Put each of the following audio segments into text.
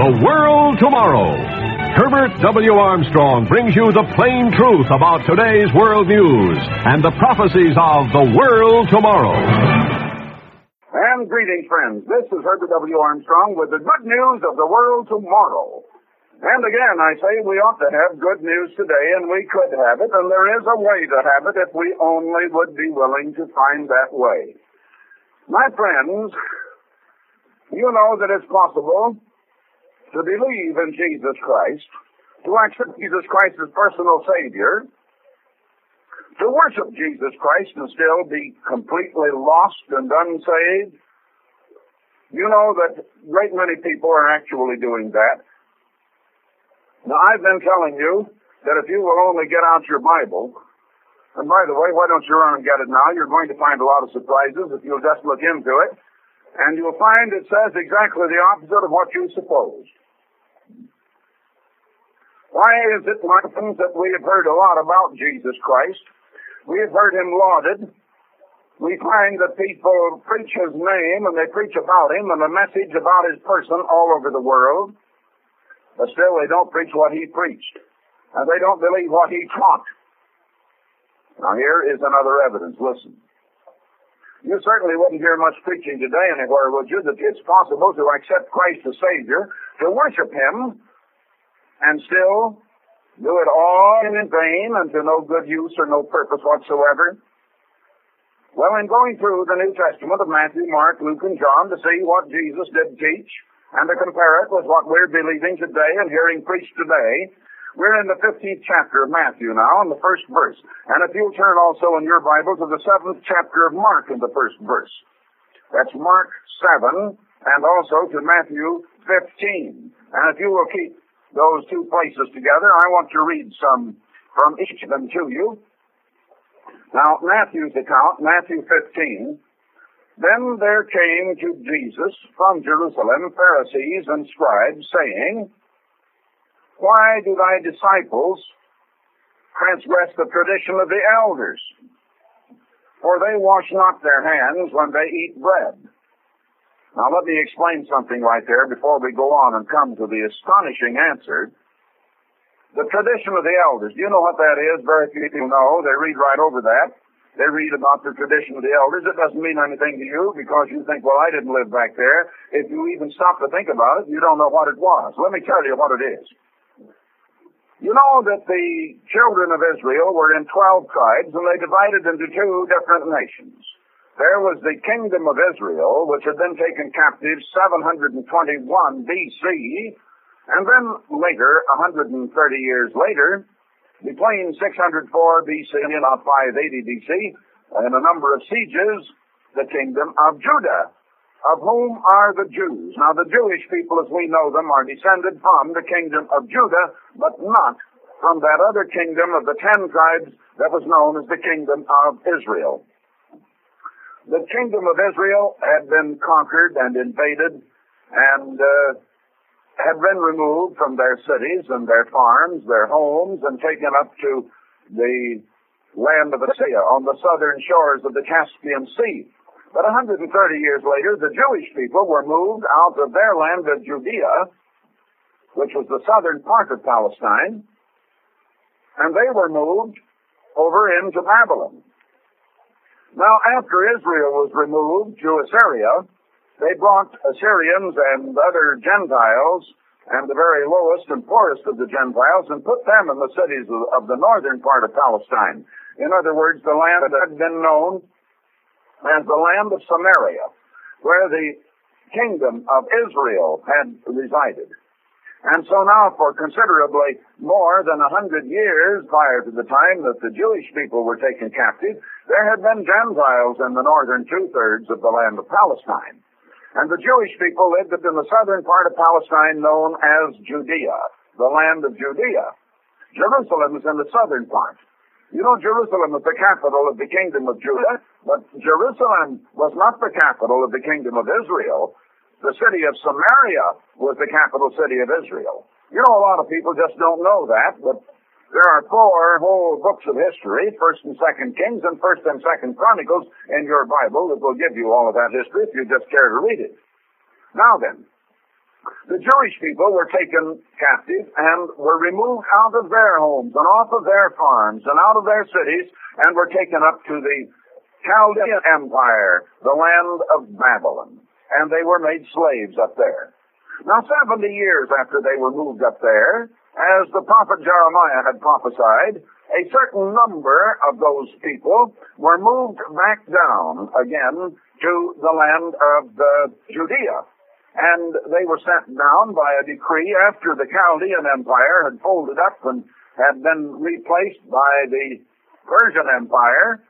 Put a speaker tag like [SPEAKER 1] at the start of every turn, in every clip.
[SPEAKER 1] The World Tomorrow. Herbert W. Armstrong brings you the plain truth about today's world news and the prophecies of the world tomorrow.
[SPEAKER 2] And greetings, friends. This is Herbert W. Armstrong with the good news of the world tomorrow. And again, I say we ought to have good news today, and we could have it, and there is a way to have it if we only would be willing to find that way. My friends, you know that it's possible to believe in Jesus Christ, to accept Jesus Christ as personal Savior, to worship Jesus Christ and still be completely lost and unsaved. You know that great many people are actually doing that. Now, I've been telling you that if you will only get out your Bible, and by the way, why don't you run and get it now? You're going to find a lot of surprises if you'll just look into it. And you'll find it says exactly the opposite of what you supposed. Why is it, my friends, that we have heard a lot about Jesus Christ? We have heard him lauded. We find that people preach his name and they preach about him and a message about his person all over the world. But still, they don't preach what he preached. And they don't believe what he taught. Now, here is another evidence. Listen. You certainly wouldn't hear much preaching today anywhere, would you, that it's possible to accept Christ as Savior, to worship Him, and still do it all in vain and to no good use or no purpose whatsoever? Well, in going through the New Testament of Matthew, Mark, Luke, and John to see what Jesus did teach, and to compare it with what we're believing today and hearing preached today. We're in the 15th chapter of Matthew now, in the first verse. And if you'll turn also in your Bible to the 7th chapter of Mark in the first verse. That's Mark 7 and also to Matthew 15. And if you will keep those two places together, I want to read some from each of them to you. Now, Matthew's account, Matthew 15, then there came to Jesus from Jerusalem Pharisees and scribes, saying, Why do thy disciples transgress the tradition of the elders? For they wash not their hands when they eat bread. Now let me explain something right there before we go on and come to the astonishing answer. The tradition of the elders. Do you know what that is? Very few people know. They read right over that. They read about the tradition of the elders. It doesn't mean anything to you because you think, well, I didn't live back there. If you even stop to think about it, you don't know what it was. Let me tell you what it is. You know that the children of Israel were in 12 tribes and they divided into two different nations. There was the kingdom of Israel, which had been taken captive 721 BC, and then later, 130 years later, between 604 BC and about 580 BC, in a number of sieges, the kingdom of Judah, of whom are the Jews. Now, the Jewish people, as we know them, are descended from the kingdom of Judah, but not from that other kingdom of the ten tribes that was known as the kingdom of Israel. The kingdom of Israel had been conquered and invaded and uh, had been removed from their cities and their farms, their homes, and taken up to the land of Assyria on the southern shores of the Caspian Sea. But 130 years later, the Jewish people were moved out of their land of Judea, which was the southern part of Palestine, and they were moved over into Babylon. Now, after Israel was removed to Assyria, they brought Assyrians and other Gentiles and the very lowest and poorest of the Gentiles and put them in the cities of the northern part of Palestine. In other words, the land that had been known as the land of Samaria, where the kingdom of Israel had resided. And so now for considerably more than a hundred years prior to the time that the Jewish people were taken captive, there had been Gentiles in the northern two-thirds of the land of Palestine. And the Jewish people lived in the southern part of Palestine known as Judea, the land of Judea. Jerusalem is in the southern part. You know, Jerusalem is the capital of the kingdom of Judah, but Jerusalem was not the capital of the kingdom of Israel. The city of Samaria was the capital city of Israel. You know, a lot of people just don't know that, but there are four whole books of history, First and Second Kings and First and Second Chronicles in your Bible that will give you all of that history if you just care to read it. Now then, the Jewish people were taken captive and were removed out of their homes and off of their farms and out of their cities and were taken up to the Chaldean Empire, the land of Babylon. And they were made slaves up there. Now, 70 years after they were moved up there, as the prophet Jeremiah had prophesied, a certain number of those people were moved back down again to the land of uh, Judea. And they were sent down by a decree after the Chaldean Empire had folded up and had been replaced by the Persian Empire.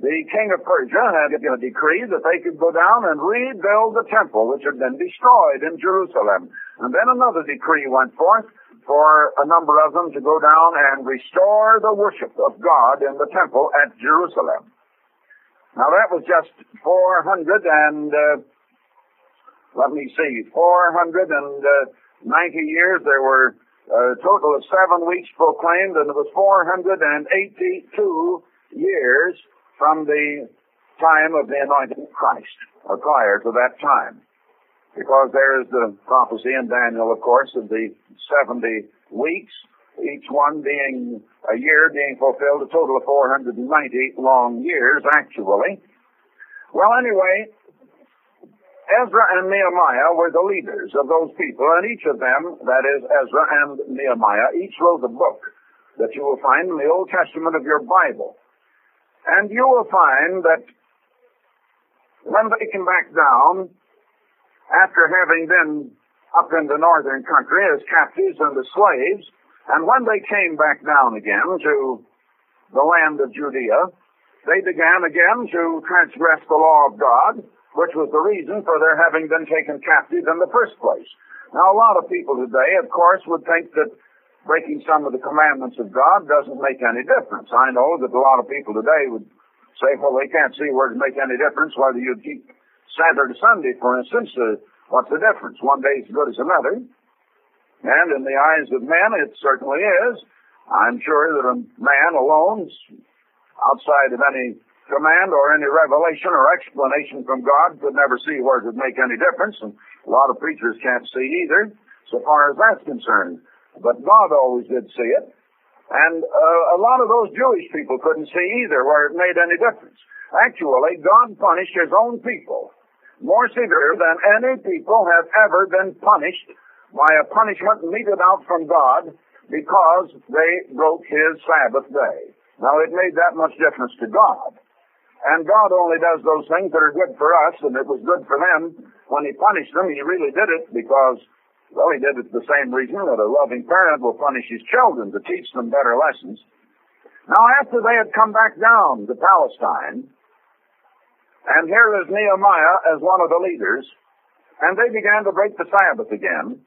[SPEAKER 2] The king of Persia had a decree that they could go down and rebuild the temple which had been destroyed in Jerusalem. And then another decree went forth for a number of them to go down and restore the worship of God in the temple at Jerusalem. Now that was just 400 and uh, let me see, 490 years. There were a total of seven weeks proclaimed, and it was 482 years from the time of the anointing of Christ, or prior to that time. Because there is the prophecy in Daniel, of course, of the 70 weeks, each one being a year being fulfilled, a total of 490 long years, actually. Well, anyway, Ezra and Nehemiah were the leaders of those people, and each of them, that is Ezra and Nehemiah, each wrote a book that you will find in the Old Testament of your Bible. And you will find that when they came back down, after having been up in the northern country as captives and as slaves, and when they came back down again to the land of Judea, they began again to transgress the law of God, which was the reason for their having been taken captive in the first place. Now, a lot of people today, of course, would think that breaking some of the commandments of God doesn't make any difference. I know that a lot of people today would say, well, they can't see where it make any difference whether you keep Saturday Sunday, for instance. Uh, what's the difference? One day is as good as another. And in the eyes of men, it certainly is. I'm sure that a man alone, outside of any command or any revelation or explanation from God could never see where it would make any difference, and a lot of preachers can't see either, so far as that's concerned. But God always did see it, and uh, a lot of those Jewish people couldn't see either where it made any difference. Actually, God punished His own people more severe than any people have ever been punished by a punishment meted out from God because they broke His Sabbath day. Now, it made that much difference to God. And God only does those things that are good for us, and it was good for them. When He punished them, He really did it because, well, He did it for the same reason that a loving parent will punish his children to teach them better lessons. Now, after they had come back down to Palestine, and here is Nehemiah as one of the leaders, and they began to break the Sabbath again.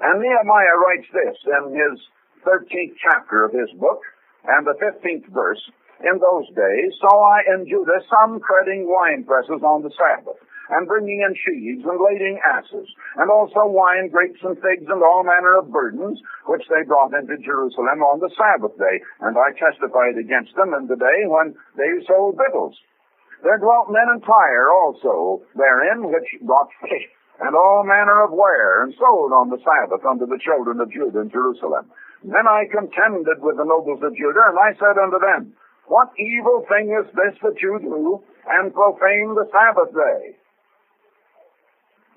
[SPEAKER 2] And Nehemiah writes this in his 13th chapter of his book, and the 15th verse. In those days saw I in Judah some treading wine presses on the Sabbath, and bringing in sheaves and lading asses, and also wine, grapes, and figs, and all manner of burdens, which they brought into Jerusalem on the Sabbath day. And I testified against them in the day when they sold victuals. There dwelt men in Tyre also therein, which brought fish and all manner of ware, and sold on the Sabbath unto the children of Judah in Jerusalem. Then I contended with the nobles of Judah, and I said unto them, what evil thing is this that you do and profane the Sabbath day?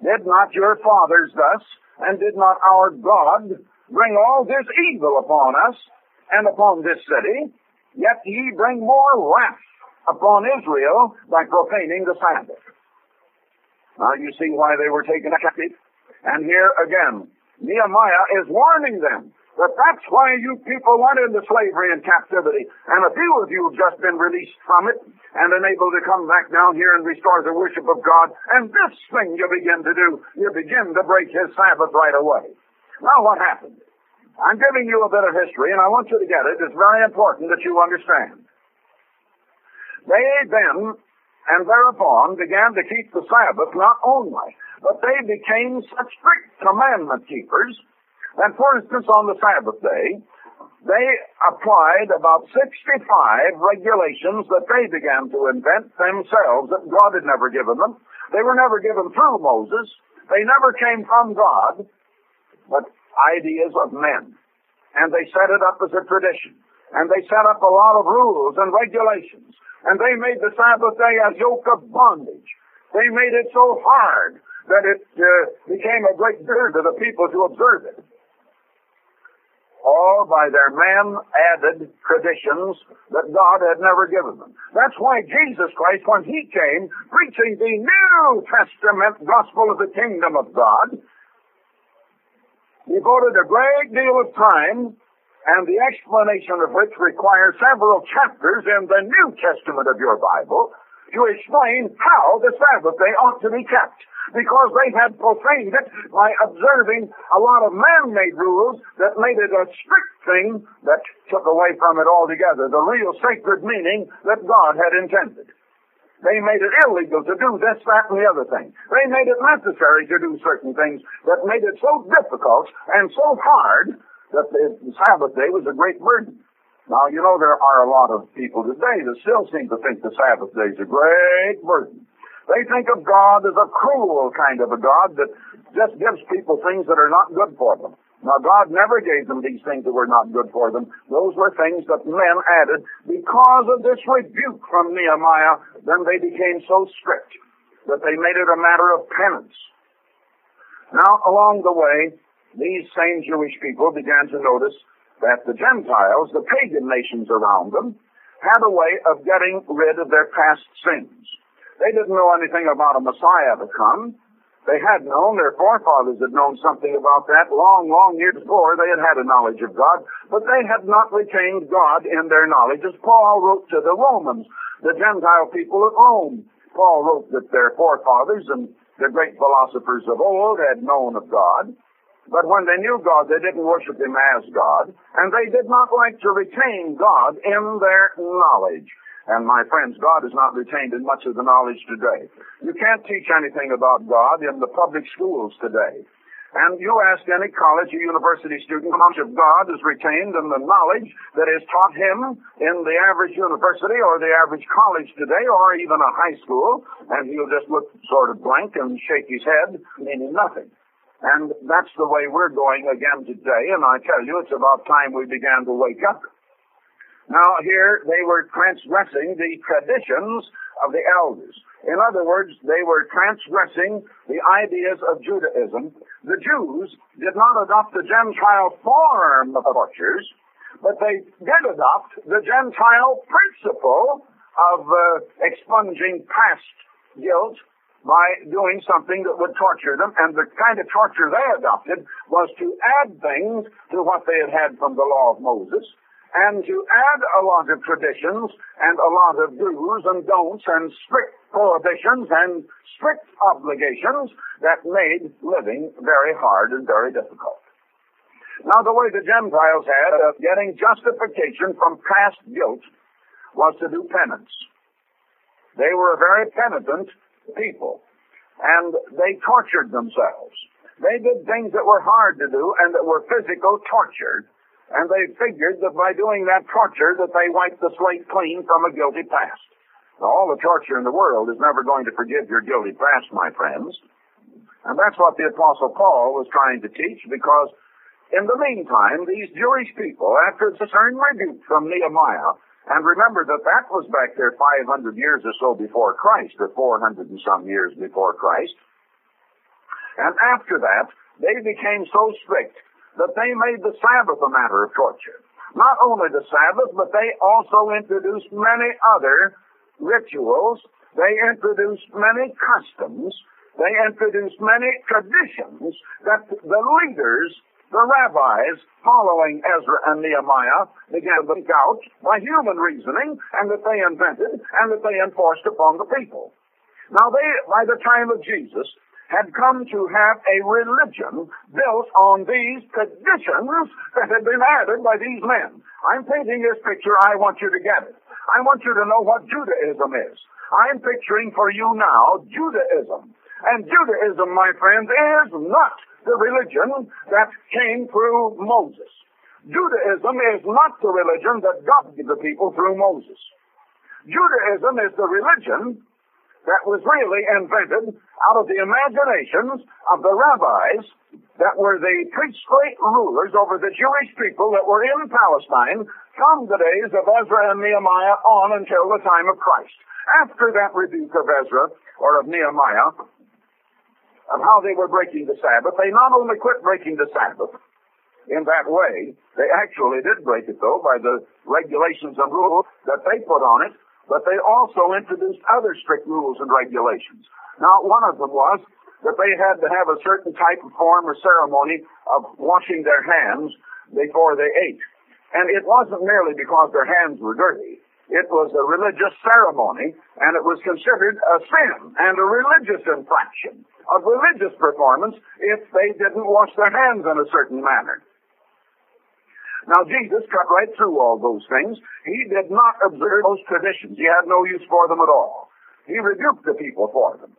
[SPEAKER 2] Did not your fathers thus, and did not our God bring all this evil upon us and upon this city? Yet ye bring more wrath upon Israel by profaning the Sabbath. Now you see why they were taken captive. And here again, Nehemiah is warning them that that's why you people went into slavery and captivity. And a few of you have just been released from it and enabled to come back down here and restore the worship of God. And this thing you begin to do, you begin to break his Sabbath right away. Now what happened? I'm giving you a bit of history and I want you to get it. It's very important that you understand. They then and thereupon began to keep the Sabbath not only, but they became such strict commandment keepers and for instance, on the Sabbath day, they applied about 65 regulations that they began to invent themselves that God had never given them. They were never given through Moses. They never came from God, but ideas of men. And they set it up as a tradition. And they set up a lot of rules and regulations. And they made the Sabbath day a yoke of bondage. They made it so hard that it uh, became a great burden to the people to observe it by their man-added traditions that God had never given them. That's why Jesus Christ, when He came, preaching the New Testament gospel of the kingdom of God, devoted a great deal of time and the explanation of which requires several chapters in the New Testament of your Bible to explain how the Sabbath day ought to be kept because they had profaned it by observing a lot of man-made rules that made it a strict thing that took away from it altogether the real sacred meaning that God had intended. They made it illegal to do this, that, and the other thing. They made it necessary to do certain things that made it so difficult and so hard that the Sabbath day was a great burden. Now, you know, there are a lot of people today that still seem to think the Sabbath day is a great burden. They think of God as a cruel kind of a God that just gives people things that are not good for them. Now, God never gave them these things that were not good for them. Those were things that men added because of this rebuke from Nehemiah. Then they became so strict that they made it a matter of penance. Now, along the way, these same Jewish people began to notice that the Gentiles, the pagan nations around them, had a way of getting rid of their past sins. They didn't know anything about a Messiah to come. They had known, their forefathers had known something about that long, long years before. They had had a knowledge of God, but they had not retained God in their knowledge, as Paul wrote to the Romans, the Gentile people of Rome. Paul wrote that their forefathers and the great philosophers of old had known of God, but when they knew God, they didn't worship Him as God, and they did not like to retain God in their knowledge. And my friends, God is not retained in much of the knowledge today. You can't teach anything about God in the public schools today. And you ask any college or university student how much of God is retained in the knowledge that is taught him in the average university or the average college today or even a high school, and he'll just look sort of blank and shake his head, meaning nothing. And that's the way we're going again today, and I tell you, it's about time we began to wake up. Now here they were transgressing the traditions of the elders. In other words, they were transgressing the ideas of Judaism. The Jews did not adopt the Gentile form of tortures, but they did adopt the Gentile principle of uh, expunging past guilt by doing something that would torture them. And the kind of torture they adopted was to add things to what they had had from the law of Moses and to add a lot of traditions and a lot of do's and don'ts and strict prohibitions and strict obligations that made living very hard and very difficult. Now, the way the Gentiles had of getting justification from past guilt was to do penance. They were a very penitent people, and they tortured themselves. They did things that were hard to do and that were physical torture and they figured that by doing that torture that they wiped the slate clean from a guilty past. Now, all the torture in the world is never going to forgive your guilty past, my friends. And that's what the Apostle Paul was trying to teach because in the meantime, these Jewish people, after certain rebuke from Nehemiah, and remember that that was back there 500 years or so before Christ, or 400 and some years before Christ. And after that, they became so strict that they made the Sabbath a matter of torture. Not only the Sabbath, but they also introduced many other rituals. They introduced many customs. They introduced many traditions that the leaders, the rabbis, following Ezra and Nehemiah, began to think out by human reasoning, and that they invented and that they enforced upon the people. Now, they, by the time of Jesus, had come to have a religion built on these traditions that had been added by these men. I'm painting this picture, I want you to get it. I want you to know what Judaism is. I'm picturing for you now Judaism. And Judaism, my friends, is not the religion that came through Moses. Judaism is not the religion that God gave the people through Moses. Judaism is the religion that was really invented out of the imaginations of the rabbis that were the priestly rulers over the Jewish people that were in Palestine from the days of Ezra and Nehemiah on until the time of Christ. After that rebuke of Ezra or of Nehemiah of how they were breaking the Sabbath, they not only quit breaking the Sabbath in that way, they actually did break it though by the regulations and rules that they put on it, but they also introduced other strict rules and regulations. Now, one of them was that they had to have a certain type of form or ceremony of washing their hands before they ate. And it wasn't merely because their hands were dirty. It was a religious ceremony, and it was considered a sin and a religious infraction of religious performance if they didn't wash their hands in a certain manner. Now, Jesus cut right through all those things. He did not observe those traditions. He had no use for them at all. He rebuked the people for them.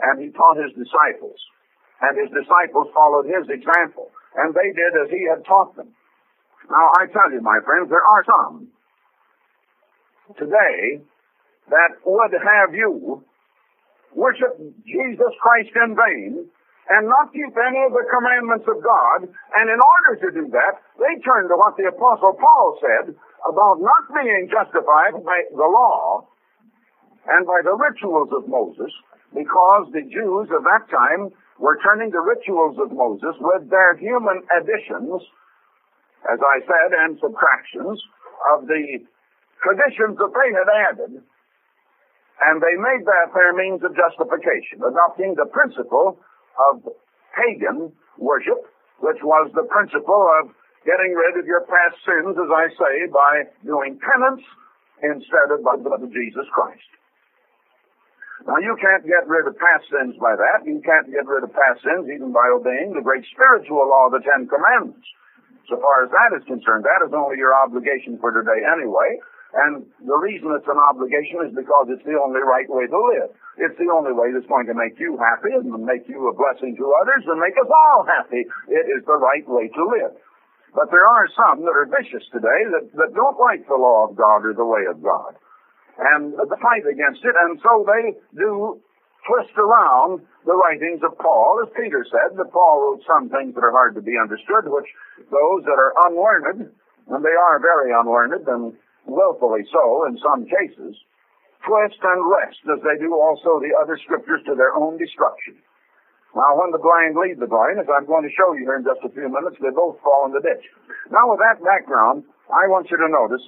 [SPEAKER 2] And he taught his disciples. And his disciples followed his example. And they did as he had taught them. Now, I tell you, my friends, there are some today that would have you worship Jesus Christ in vain and not keep any of the commandments of God. And in order to do that, they turn to what the Apostle Paul said about not being justified by the law and by the rituals of Moses, because the Jews of that time were turning the rituals of Moses with their human additions, as I said, and subtractions of the traditions that they had added, and they made that their means of justification, adopting the principle of pagan worship, which was the principle of getting rid of your past sins, as I say, by doing penance instead of by the blood of Jesus Christ. Now, you can't get rid of past sins by that. You can't get rid of past sins even by obeying the great spiritual law of the Ten Commandments. So far as that is concerned, that is only your obligation for today anyway. And the reason it's an obligation is because it's the only right way to live. It's the only way that's going to make you happy and make you a blessing to others and make us all happy. It is the right way to live. But there are some that are vicious today that, that don't like the law of God or the way of God. And they fight against it, and so they do twist around the writings of Paul. As Peter said, that Paul wrote some things that are hard to be understood, which those that are unlearned, and they are very unlearned, and willfully so in some cases, twist and wrest as they do also the other scriptures to their own destruction. Now, when the blind lead the blind, as I'm going to show you here in just a few minutes, they both fall in the ditch. Now, with that background, I want you to notice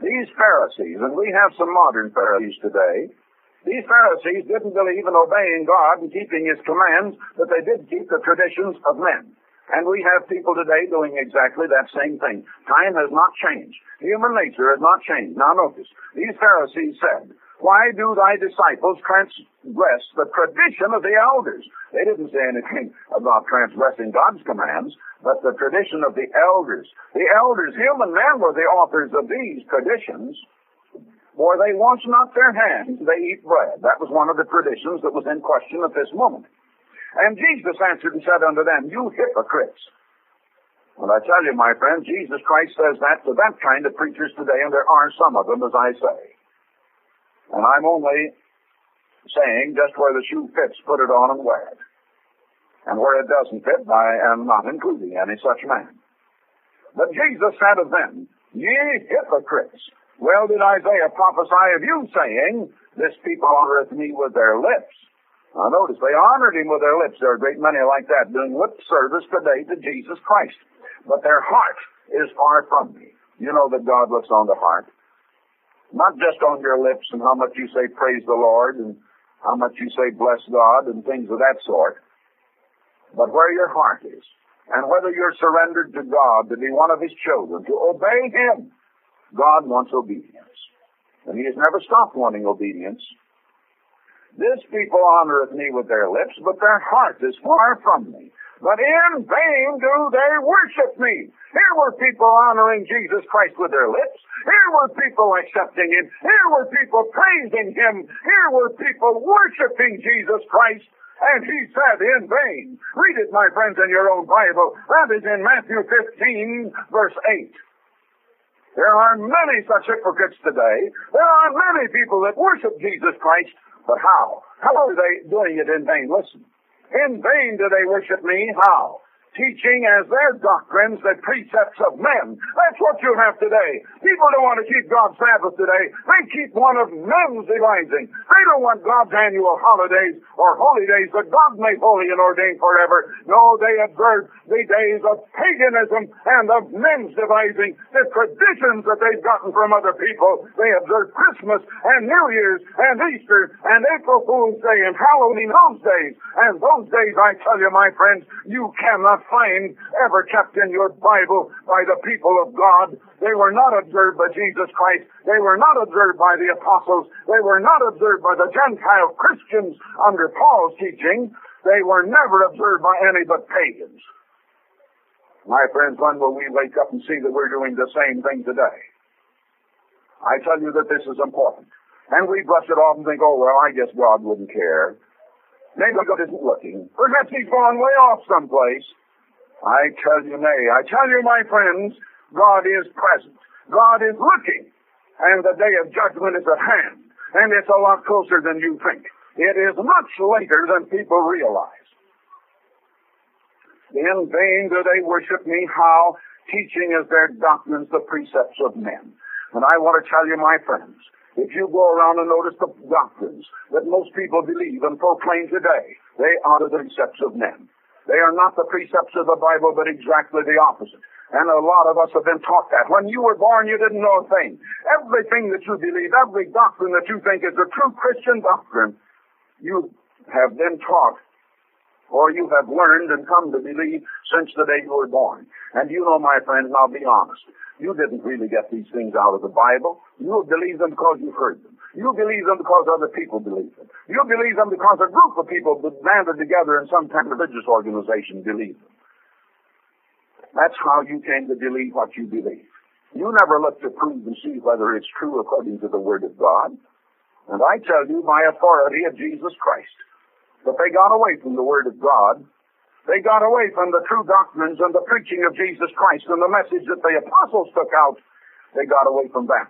[SPEAKER 2] these Pharisees, and we have some modern Pharisees today, these Pharisees didn't believe in obeying God and keeping His commands, but they did keep the traditions of men. And we have people today doing exactly that same thing. Time has not changed. Human nature has not changed. Now notice, these Pharisees said, why do thy disciples transgress the tradition of the elders? They didn't say anything about transgressing God's commands, but the tradition of the elders. The elders, human men, were the authors of these traditions. For they wash not their hands, they eat bread. That was one of the traditions that was in question at this moment. And Jesus answered and said unto them, You hypocrites. Well, I tell you, my friend, Jesus Christ says that to that kind of preachers today, and there are some of them, as I say. And I'm only saying just where the shoe fits, put it on and wear it. And where it doesn't fit, I am not including any such man. But Jesus said of them, Ye hypocrites! Well did Isaiah prophesy of you, saying, This people honoreth me with their lips, now notice, they honored him with their lips. There are a great many like that doing lip service today to Jesus Christ. But their heart is far from me. You know that God looks on the heart. Not just on your lips and how much you say praise the Lord and how much you say bless God and things of that sort. But where your heart is. And whether you're surrendered to God to be one of His children, to obey Him. God wants obedience. And He has never stopped wanting obedience. This people honoreth me with their lips, but their heart is far from me. But in vain do they worship me. Here were people honoring Jesus Christ with their lips. Here were people accepting Him. Here were people praising Him. Here were people worshiping Jesus Christ. And He said in vain. Read it, my friends, in your own Bible. That is in Matthew 15, verse 8. There are many such hypocrites today. There are many people that worship Jesus Christ, but how? How are they doing it in vain? Listen. In vain do they worship me. How? Teaching as their doctrines the precepts of men. That's what you have today. People don't want to keep God's Sabbath today. They keep one of men's devising. They don't want God's annual holidays or holy days that God made holy and ordained forever. No, they observe the days of paganism and of men's devising, the traditions that they've gotten from other people. They observe Christmas and New Year's and Easter and April Fool's Day and Halloween those days. And those days, I tell you, my friends, you cannot find ever kept in your Bible by the people of God. They were not observed by Jesus Christ. They were not observed by the apostles. They were not observed by the Gentile Christians under Paul's teaching. They were never observed by any but pagans. My friends, when will we wake up and see that we're doing the same thing today? I tell you that this is important. And we brush it off and think, oh, well, I guess God wouldn't care. Maybe God isn't looking. Perhaps he's gone way off someplace. I tell you, nay. I tell you, my friends, God is present. God is looking. And the day of judgment is at hand. And it's a lot closer than you think. It is much later than people realize. In vain do they worship me, how? Teaching as their doctrines the precepts of men. And I want to tell you, my friends, if you go around and notice the doctrines that most people believe and proclaim today, they are the precepts of men. They are not the precepts of the Bible, but exactly the opposite. And a lot of us have been taught that. When you were born, you didn't know a thing. Everything that you believe, every doctrine that you think is a true Christian doctrine, you have been taught or you have learned and come to believe since the day you were born. And you know, my friends, and I'll be honest, you didn't really get these things out of the Bible. You believe them because you've heard them. You believe them because other people believe them. You believe them because a group of people banded together in some kind of religious organization believe them. That's how you came to believe what you believe. You never look to prove and see whether it's true according to the Word of God. And I tell you by authority of Jesus Christ that they got away from the Word of God. They got away from the true doctrines and the preaching of Jesus Christ and the message that the apostles took out. They got away from that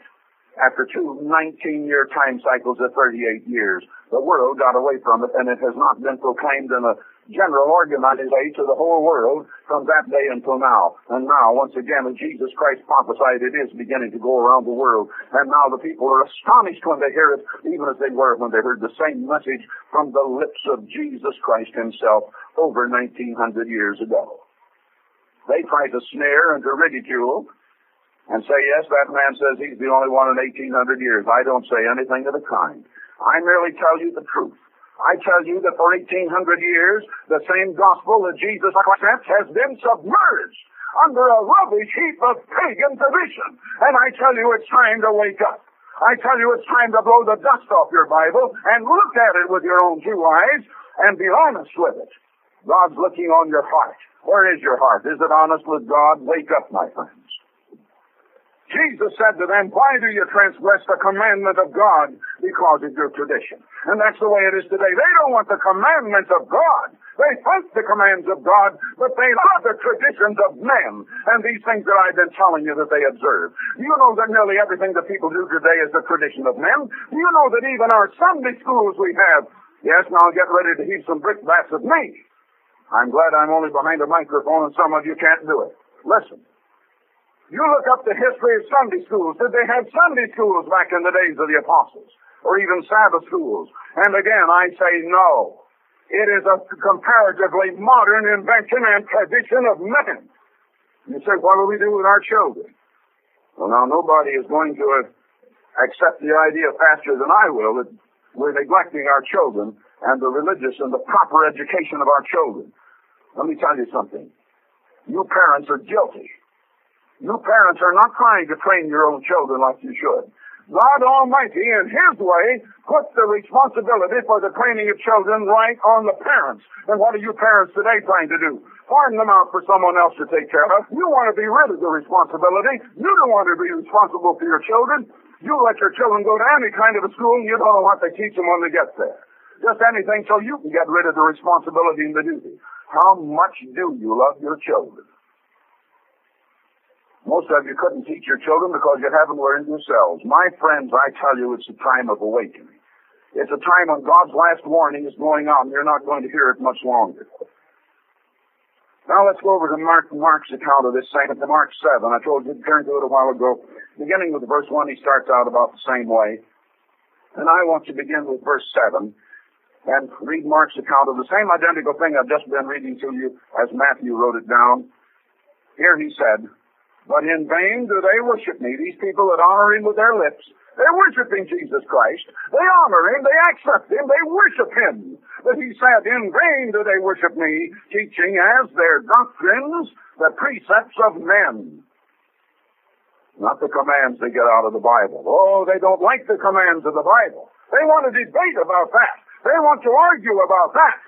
[SPEAKER 2] after two 19-year time cycles of 38 years, the world got away from it, and it has not been proclaimed in a general organized way to the whole world from that day until now. And now, once again, as Jesus Christ prophesied, it is beginning to go around the world. And now the people are astonished when they hear it, even as they were when they heard the same message from the lips of Jesus Christ himself over 1900 years ago. They try to snare and to ridicule and say, yes, that man says he's the only one in 1800 years. I don't say anything of the kind. I merely tell you the truth. I tell you that for 1800 years, the same gospel that Jesus Christ has been submerged under a rubbish heap of pagan tradition. And I tell you it's time to wake up. I tell you it's time to blow the dust off your Bible and look at it with your own two eyes and be honest with it. God's looking on your heart. Where is your heart? Is it honest with God? Wake up, my friends. Jesus said to them, Why do you transgress the commandment of God? Because of your tradition. And that's the way it is today. They don't want the commandments of God. They fight the commands of God, but they love the traditions of men and these things that I've been telling you that they observe. You know that nearly everything that people do today is the tradition of men. You know that even our Sunday schools we have. Yes, now get ready to heave some brickbats at me. I'm glad I'm only behind a microphone and some of you can't do it. Listen. You look up the history of Sunday schools. Did they have Sunday schools back in the days of the apostles? Or even Sabbath schools? And again, I say no. It is a comparatively modern invention and tradition of men. You say, what do we do with our children? Well, now nobody is going to uh, accept the idea faster than I will that we're neglecting our children and the religious and the proper education of our children. Let me tell you something. You parents are guilty you parents are not trying to train your own children like you should. God Almighty, in His way, puts the responsibility for the training of children right on the parents. And what are you parents today trying to do? Farm them out for someone else to take care of. You want to be rid of the responsibility. You don't want to be responsible for your children. You let your children go to any kind of a school and you don't know what they teach them when they get there. Just anything so you can get rid of the responsibility and the duty. How much do you love your children? Most of you couldn't teach your children because you haven't learned yourselves. My friends, I tell you, it's a time of awakening. It's a time when God's last warning is going on. You're not going to hear it much longer. Now let's go over to Mark, Mark's account of this same, to Mark 7. I told you to turn to it a while ago. Beginning with verse 1, he starts out about the same way. And I want to begin with verse 7 and read Mark's account of the same identical thing I've just been reading to you as Matthew wrote it down. Here he said, But in vain do they worship me, these people that honor him with their lips. They're worshiping Jesus Christ. They honor him, they accept him, they worship him. But he said, In vain do they worship me, teaching as their doctrines the precepts of men. Not the commands they get out of the Bible. Oh, they don't like the commands of the Bible. They want to debate about that. They want to argue about that.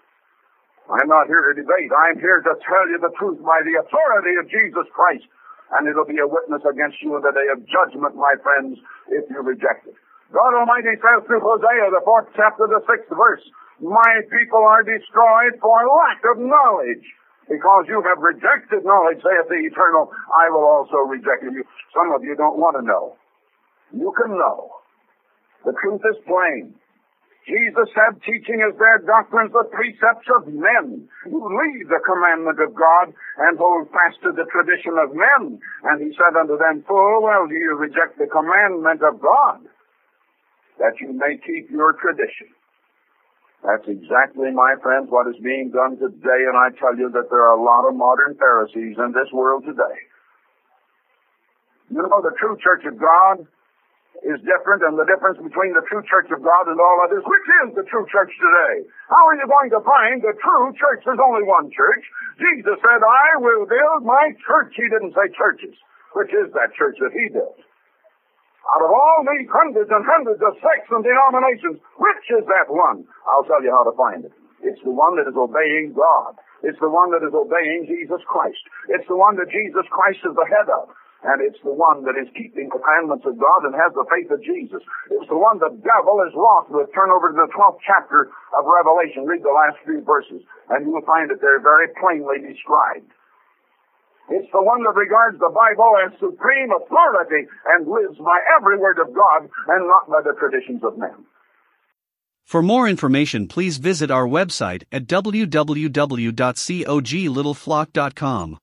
[SPEAKER 2] I'm not here to debate. I'm here to tell you the truth by the authority of Jesus Christ. And it'll be a witness against you in the day of judgment, my friends, if you reject it. God Almighty says through Hosea, the fourth chapter, the sixth verse, My people are destroyed for lack of knowledge. Because you have rejected knowledge, saith the Eternal, I will also reject you. Some of you don't want to know. You can know. The truth is plain. Jesus said, teaching as their doctrines the precepts of men who leave the commandment of God and hold fast to the tradition of men. And he said unto them, Full well do you reject the commandment of God, that you may keep your tradition. That's exactly, my friends, what is being done today, and I tell you that there are a lot of modern Pharisees in this world today. You know, the true church of God is different and the difference between the true church of God and all others. Which is the true church today? How are you going to find the true church? There's only one church. Jesus said, I will build my church. He didn't say churches. Which is that church that he built? Out of all these hundreds and hundreds of sects and denominations, which is that one? I'll tell you how to find it. It's the one that is obeying God. It's the one that is obeying Jesus Christ. It's the one that Jesus Christ is the head of and it's the one that is keeping the commandments of God and has the faith of Jesus. It's the one the devil is wroth with. Turn over to the 12th chapter of Revelation. Read the last few verses, and you will find that they're very plainly described. It's the one that regards the Bible as supreme authority and lives by every word of God and not by the traditions of men.
[SPEAKER 3] For more information, please visit our website at www.coglittleflock.com.